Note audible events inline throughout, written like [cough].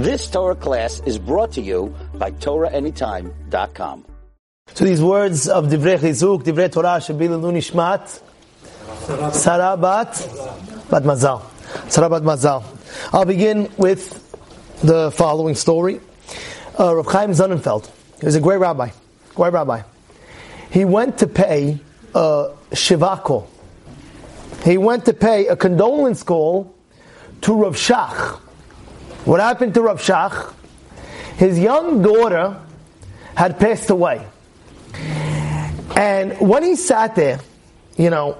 This Torah class is brought to you by TorahAnytime.com. So these words of Divrei Chizuk, Divrei Torah, Shabil Nishmat, Sarah Bat, Mazal. Sarah Bat Mazal. I'll begin with the following story. Uh, Rav Chaim Sonnenfeld. He was a great rabbi. Great rabbi. He went to pay a shiva call. He went to pay a condolence call to Rav Shach. What happened to Rav Shach? His young daughter had passed away. And when he sat there, you know,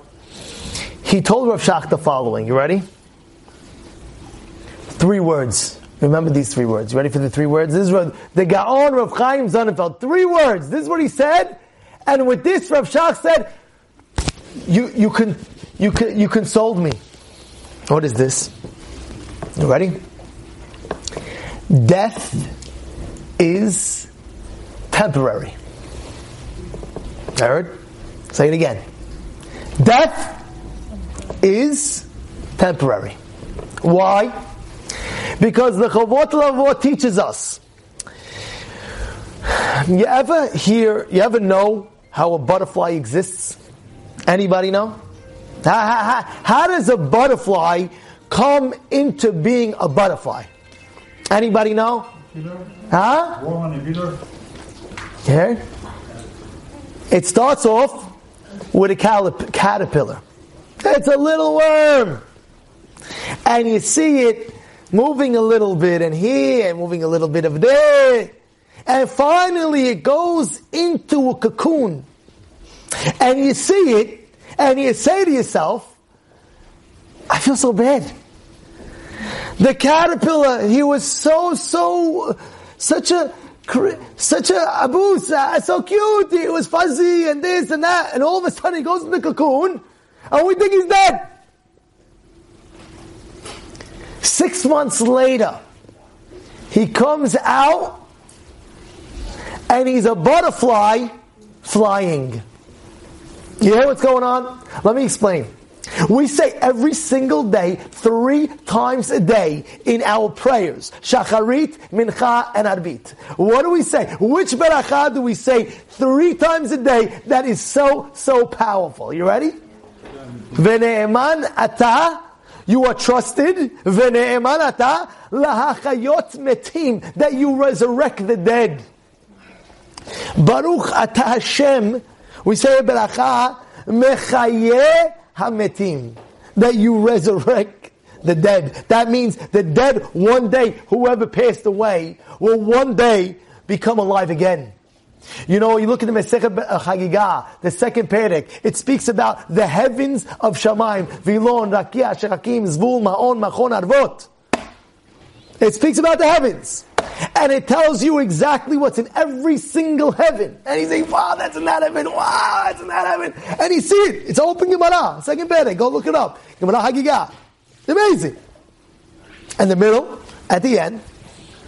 he told Rav Shach the following. You ready? Three words. Remember these three words. You ready for the three words? This is Rav, the Gaon Rav Chaim Sonnenfeld. Three words. This is what he said. And with this, Rav Shach said, you, you, can, you, can, you consoled me. What is this? You ready? Death is temporary. Heard? Say it again. Death is temporary. Why? Because the Chovot HaLevavot teaches us. You ever hear, you ever know how a butterfly exists? Anybody know? How, how, how does a butterfly come into being a butterfly? Anybody know? Huh? Yeah. It starts off with a caterpillar. It's a little worm. And you see it moving a little bit and here, and moving a little bit of there. And finally it goes into a cocoon. And you see it, and you say to yourself, I feel so bad. The caterpillar, he was so, so, such a, such a abus, uh, so cute, he was fuzzy and this and that, and all of a sudden he goes in the cocoon, and we think he's dead. Six months later, he comes out, and he's a butterfly flying. You hear what's going on? Let me explain. We say every single day, three times a day in our prayers. Shacharit, Mincha, and Arbit. What do we say? Which beracha do we say three times a day that is so, so powerful? You ready? V'ne'eman ata, you are trusted. Metim, that you resurrect the dead. Baruch ata Hashem, we say beracha, mechayeh hametim, that you resurrect the dead. That means the dead one day, whoever passed away, will one day become alive again. You know, you look at the Masechet Chagigah, the second perek, it speaks about the heavens of Shamaim, Vilon, Rakia, Shechakim, Zvul, Ma'on, Machon, Arvot. It speaks about the heavens. And it tells you exactly what's in every single heaven. And he's say, wow, that's in that heaven. Wow, that's in that heaven. And he see it. It's open Gemara. Second Perek. Go look it up. Gemara Chagigah. Amazing. And the middle, at the end,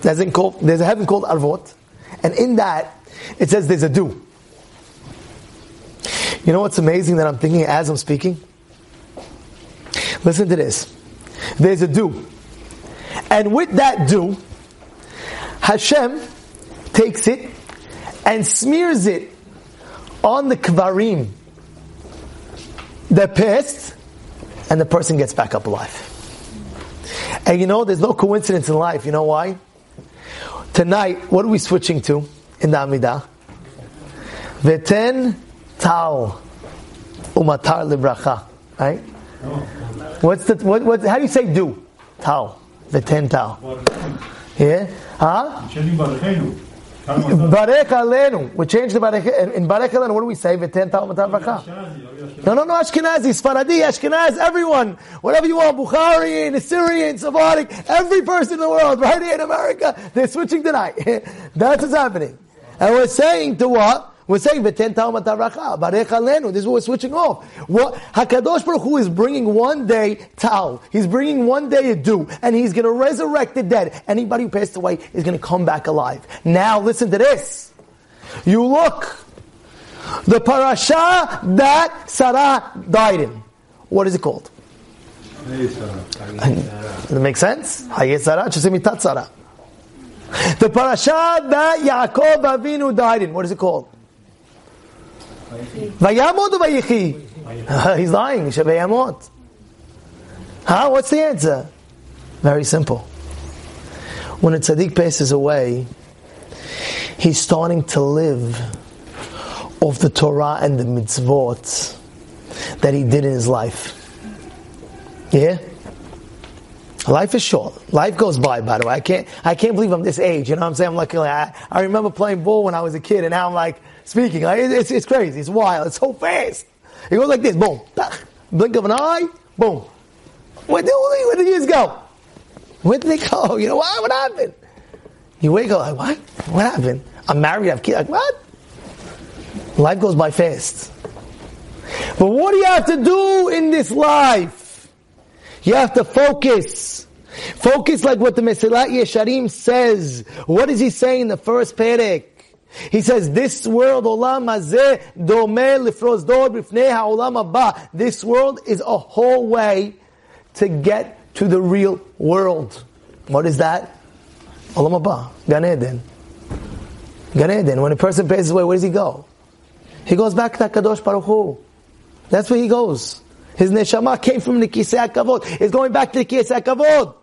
there's a, called, there's a heaven called Arvot. And in that, it says there's a dew. You know what's amazing that I'm thinking as I'm speaking? Listen to this. There's a dew. And with that dew, Hashem takes it and smears it on the kvarim that passed, and the person gets back up alive. And you know, there's no coincidence in life. You know why? Tonight, what are we switching to in the Amidah? Veten tal umatar libracha. Right? What's the what, what? How do you say do? Tal. Veten tal. Yeah? Huh? Barek Alenu. We changed the Barek. In Barek Alenu, what do we say? V'ten tal matar bracha. No, no, no, Ashkenazi, Sfaradi, Ashkenaz, everyone. Whatever you want, Bukhari, Assyrian, Sephardic, every person in the world, right here in America, they're switching tonight. [laughs] That's what's happening. And we're saying to what? We're saying v'ten tal mataracha barech alenu. This is what we're switching off. What Hakadosh Baruch Hu is bringing one day tal. He's bringing one day a dew, and he's going to resurrect the dead. Anybody who passed away is going to come back alive. Now listen to this. You look, the parasha that Sarah died in. What is it called? Does it make sense? Chayei Sarah, Sarah. The parasha that Yaakov Avinu died in, what is it called? Vayamot or Vayechi? [laughs] He's lying. Shavayamot. Huh? What's the answer? Very simple. When a tzaddik passes away, he's starting to live off the Torah and the mitzvot that he did in his life. Yeah? Life is short. Life goes by, by the way. I can't, I can't believe I'm this age. You know what I'm saying? I'm like, I, I remember playing ball when I was a kid and now I'm like speaking. Like, it's, it's crazy. It's wild. It's so fast. It goes like this. Boom. Blink of an eye. Boom. Where did, where did the years go? Where did they go? [laughs] You know what? What happened? You wake up like, what? What happened? I'm married, I have kids. Like, what? Life goes by fast. But what do you have to do in this life? You have to focus. Focus like what the Mesilat Yesharim says. What does he say in the first perek? He says, this world, olam hazeh, dor. This world is a whole way to get to the real world. What is that? Olam haba, Gan Eden. Gan Eden. When a person passes away, where does he go? He goes back to Kadosh Baruch Hu. That's where he goes. His neshama came from the Kisei HaKavod. It's going back to the Kisei HaKavod.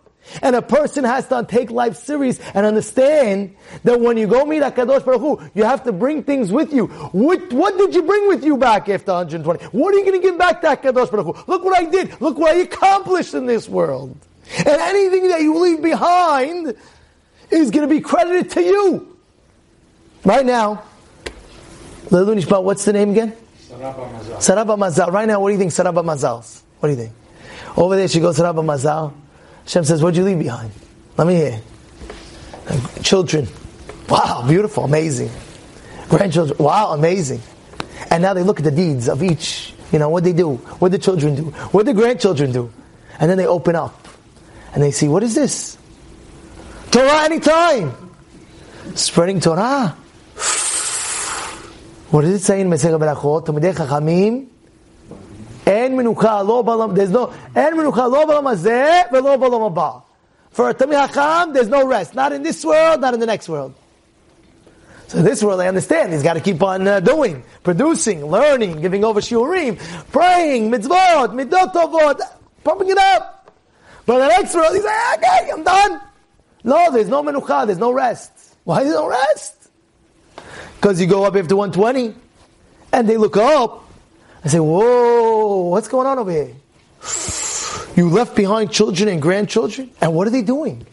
And a person has to take life serious and understand that when you go meet HaKadosh Baruch Hu, you have to bring things with you. What, what did you bring with you back after 120? What are you going to give back to HaKadosh Baruch Hu? Look what I did. Look what I accomplished in this world. And anything that you leave behind is going to be credited to you. Right now, what's the name again? Sarah Bat Mazal. Right now, what do you think Sarah Bat Mazal's? What do you think? Over there, she goes Sarah Bat Mazal. Hashem says, What'd you leave behind? Let me hear. Children. Wow, beautiful, amazing. Grandchildren. Wow, amazing. And now they look at the deeds of each. You know, what they do? What the children do? What the grandchildren do? And then they open up. And they see, what is this? Torah anytime. Spreading Torah. [sighs] What does it say in Mesech Berachot? Talmidei Chachamim אין מנוחה, לא בעולם, there's no, אין מנוחה לא בעולם הזה ולא בעולם הבא. For a Talmid Chacham, there's no rest. Not in this world, not in the next world. So this world, I understand. He's got to keep on uh, doing, producing, learning, giving over shiurim, praying, mitzvot, midot pumping it up. But the next world, he's like, okay, I'm done. No, there's no menucha, there's no rest. Why there's no rest? Because you go up after 120, and they look up, I say, whoa, what's going on over here? You left behind children and grandchildren, and what are they doing?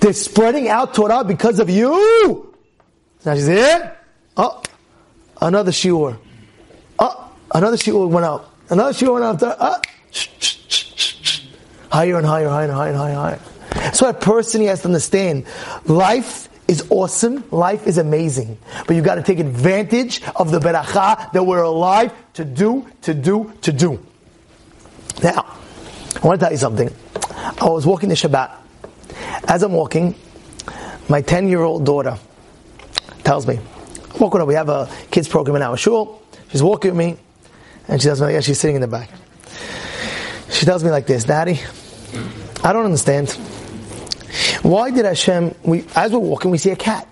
They're spreading out Torah because of you. Now she said, oh, another shiur. Oh, another shiur went out. Another shiur went out. Oh, higher and higher, higher and higher and higher, higher. So a person he has to understand life is awesome. Life is amazing. But you've got to take advantage of the beracha that we're alive to do, to do, to do. Now, I want to tell you something. I was walking the Shabbat. As I'm walking, my 10 year old daughter tells me, walking up, we have a kids program in our shul. She's walking with me, and she tells me, yeah, she's sitting in the back. She tells me like this, Daddy, I don't understand. Why did Hashem, we, as we're walking, we see a cat.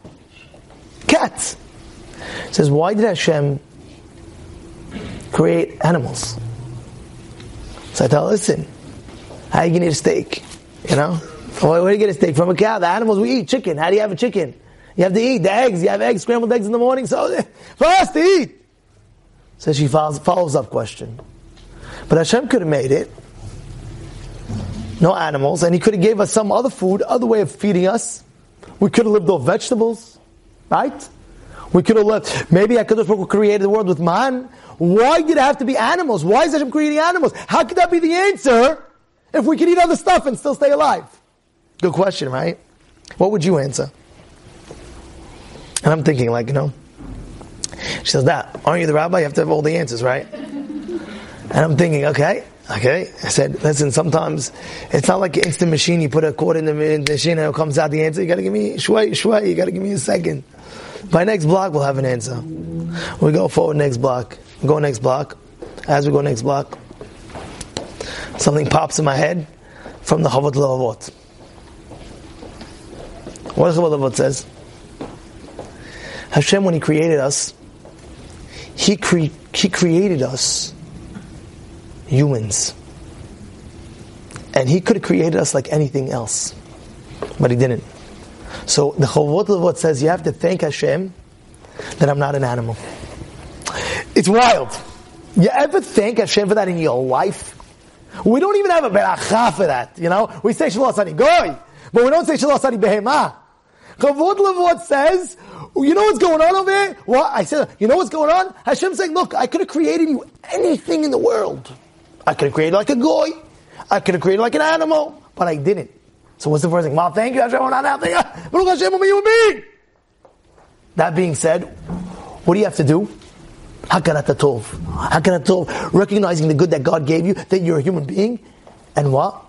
Cats. It says, why did Hashem create animals? So I tell listen, how you to eat a steak? You know? Where do you get a steak? From a cow. The animals we eat, chicken. How do you have a chicken? You have to eat the eggs. You have eggs, scrambled eggs in the morning. So, [laughs] for us to eat. So she follows, follows up question. But Hashem could have made it no animals, and he could have gave us some other food, other way of feeding us. We could have lived off vegetables, right? We could have lived, maybe I HaKadosh Baruch created the world with man. Why did it have to be animals? Why is Hashem creating animals? How could that be the answer if we could eat other stuff and still stay alive? Good question, right? What would you answer? And I'm thinking, like, you know, she says, that, aren't you the rabbi? You have to have all the answers, right? And I'm thinking, okay, Okay, I said, listen. Sometimes it's not like an instant machine. You put a cord in the, in the machine and it comes out the answer. You got to give me shway, shway. You got to give me a second. By next block, we'll have an answer. We go forward next block. Go next block. As we go next block, something pops in my head from the Chovot HaLevavot. What does the says? Hashem, when He created us, He, cre- he created us humans. And He could have created us like anything else, but He didn't. So the Chovot Levot says you have to thank Hashem that I'm not an animal. It's wild. You ever thank Hashem for that in your life? We don't even have a beracha for that, you know? We say Shelo Asani Goy, but we don't say Shalom Behema. Chovot Levot says, you know what's going on over here? What? I said, you know what's going on? Hashem's saying, look, I could have created you anything in the world. I could have created like a goy. I could have created like an animal, but I didn't. So what's the first thing? Well, thank you, Hashem, not nothing. Baruch Hashem, I'm a human being. That being said, what do you have to do? Hakarat tov. Hakarat tov. Recognizing the good that God gave you, that you're a human being, and what?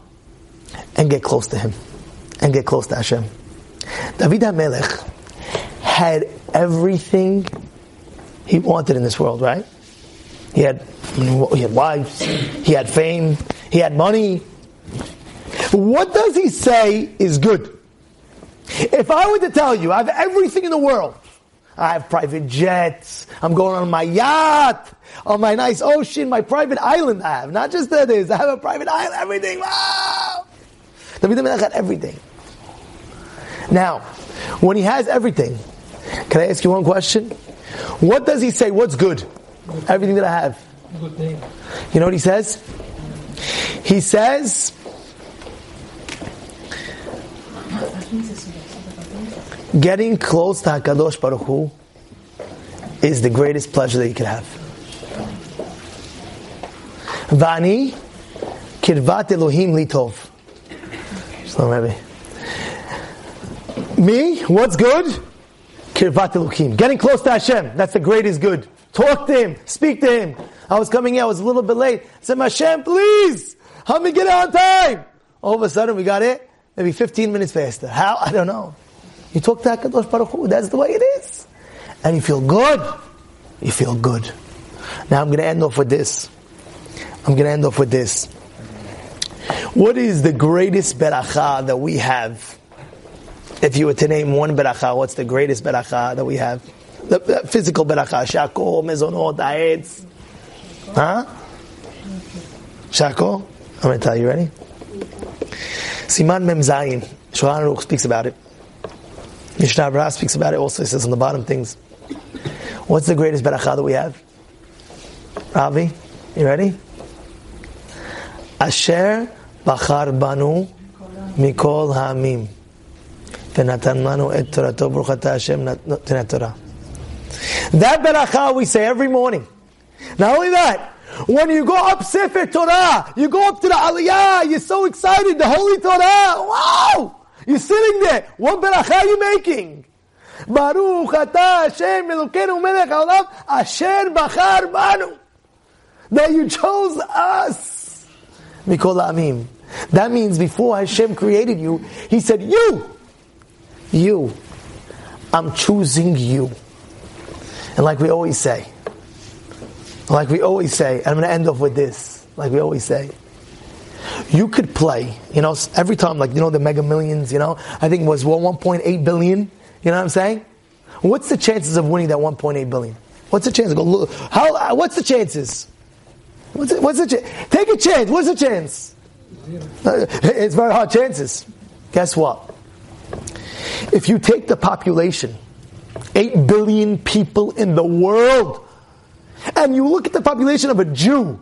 And get close to Him. And get close to Hashem. David HaMelech had everything he wanted in this world, right? He had, he had wives, he had fame, he had money. What does he say is good? If I were to tell you, I have everything in the world, I have private jets. I'm going on my yacht, on my nice ocean, my private island I have. Not just that is, I have a private island, everything. Wow! David HaMelech had everything. Now, when he has everything, can I ask you one question? What does he say? What's good? Everything that I have. You know what he says? He says, getting close to Hakadosh Baruch Hu is the greatest pleasure that you can have. Vani kirvat Elohim litov. So maybe. Me, what's good? Kirvat Elohim. Getting close to Hashem. That's the greatest good. Talk to Him. Speak to Him. I was coming in, I was a little bit late. I said, Hashem, please, help me get on time. All of a sudden, we got it. Maybe 15 minutes faster. How? I don't know. You talk to HaKadosh Baruch Hu, that's the way it is. And you feel good. You feel good. Now I'm going to end off with this. I'm going to end off with this. What is the greatest beracha that we have? If you were to name one beracha, what's the greatest beracha that we have? The, the physical beracha, shako, mezonot, aetz. Huh? Shako? I'm going to tell you, ready? Siman Mem Zayin. Shulchan Aruch speaks about it. Mishnah Berurah speaks about it also. He says on the bottom things. What's the greatest beracha that we have? Ravi, you ready? Asher bachar banu mikol ha'amim v'natan et Hashem. That beracha we say every morning. Not only that, when you go up Sefer Torah, you go up to the Aliyah, you're so excited, the Holy Torah, wow! You're sitting there. What beracha are you making? Baruch atah Hashem Elokeinu melech haolam asher bachar banu. That you chose us. Mikol amim. That means before Hashem created you, He said, you, you, I'm choosing you. And like we always say, like we always say, and I'm going to end off with this, like we always say, you could play, you know, every time, like, you know, the mega millions, you know, I think was well, 1.8 billion, you know what I'm saying? What's the chances of winning that 1.8 billion? What's the chance? Go look. How? Uh, what's the chances? What's the, what's the chance? Take a chance. What's the chance? Uh, it's very hard chances. Guess what? If you take the population, 8 billion people in the world, and you look at the population of a Jew,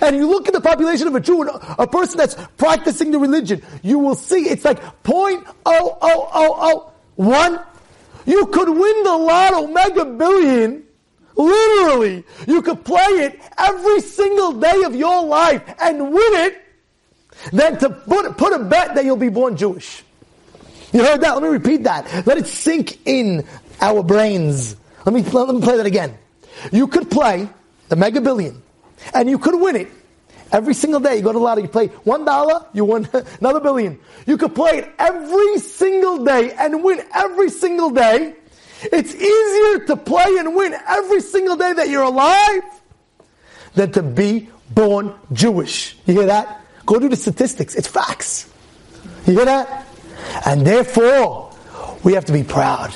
and you look at the population of a Jew, a person that's practicing the religion, you will see it's like point oh oh oh oh one. You could win the lotto mega billion. Literally, you could play it every single day of your life and win it. Than to put, put a bet that you'll be born Jewish. You heard that? Let me repeat that. Let it sink in our brains. Let me, let me play that again. You could play the mega billion and you could win it. Every single day, you go to the lotto, you play one dollar, you win [laughs] another billion. You could play it every single day and win every single day. It's easier to play and win every single day that you're alive than to be born Jewish. You hear that? Go do the statistics. It's facts. You hear that? And therefore, we have to be proud.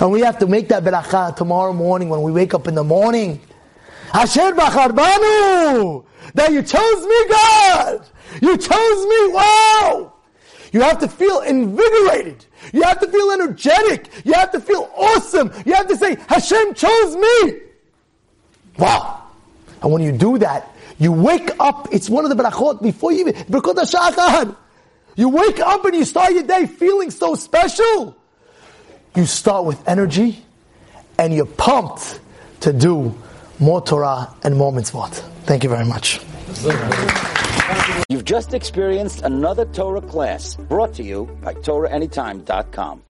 And we have to make that beracha tomorrow morning when we wake up in the morning. Asher bacharbanu! That you chose me, God! You chose me, wow! You have to feel invigorated. You have to feel energetic. You have to feel awesome. You have to say, Hashem chose me! Wow! And when you do that, you wake up, it's one of the brachot before you even. You wake up and you start your day feeling so special. You start with energy and you're pumped to do more Torah and more mitzvot. Thank you very much. You've just experienced another Torah class brought to you by TorahAnytime.com.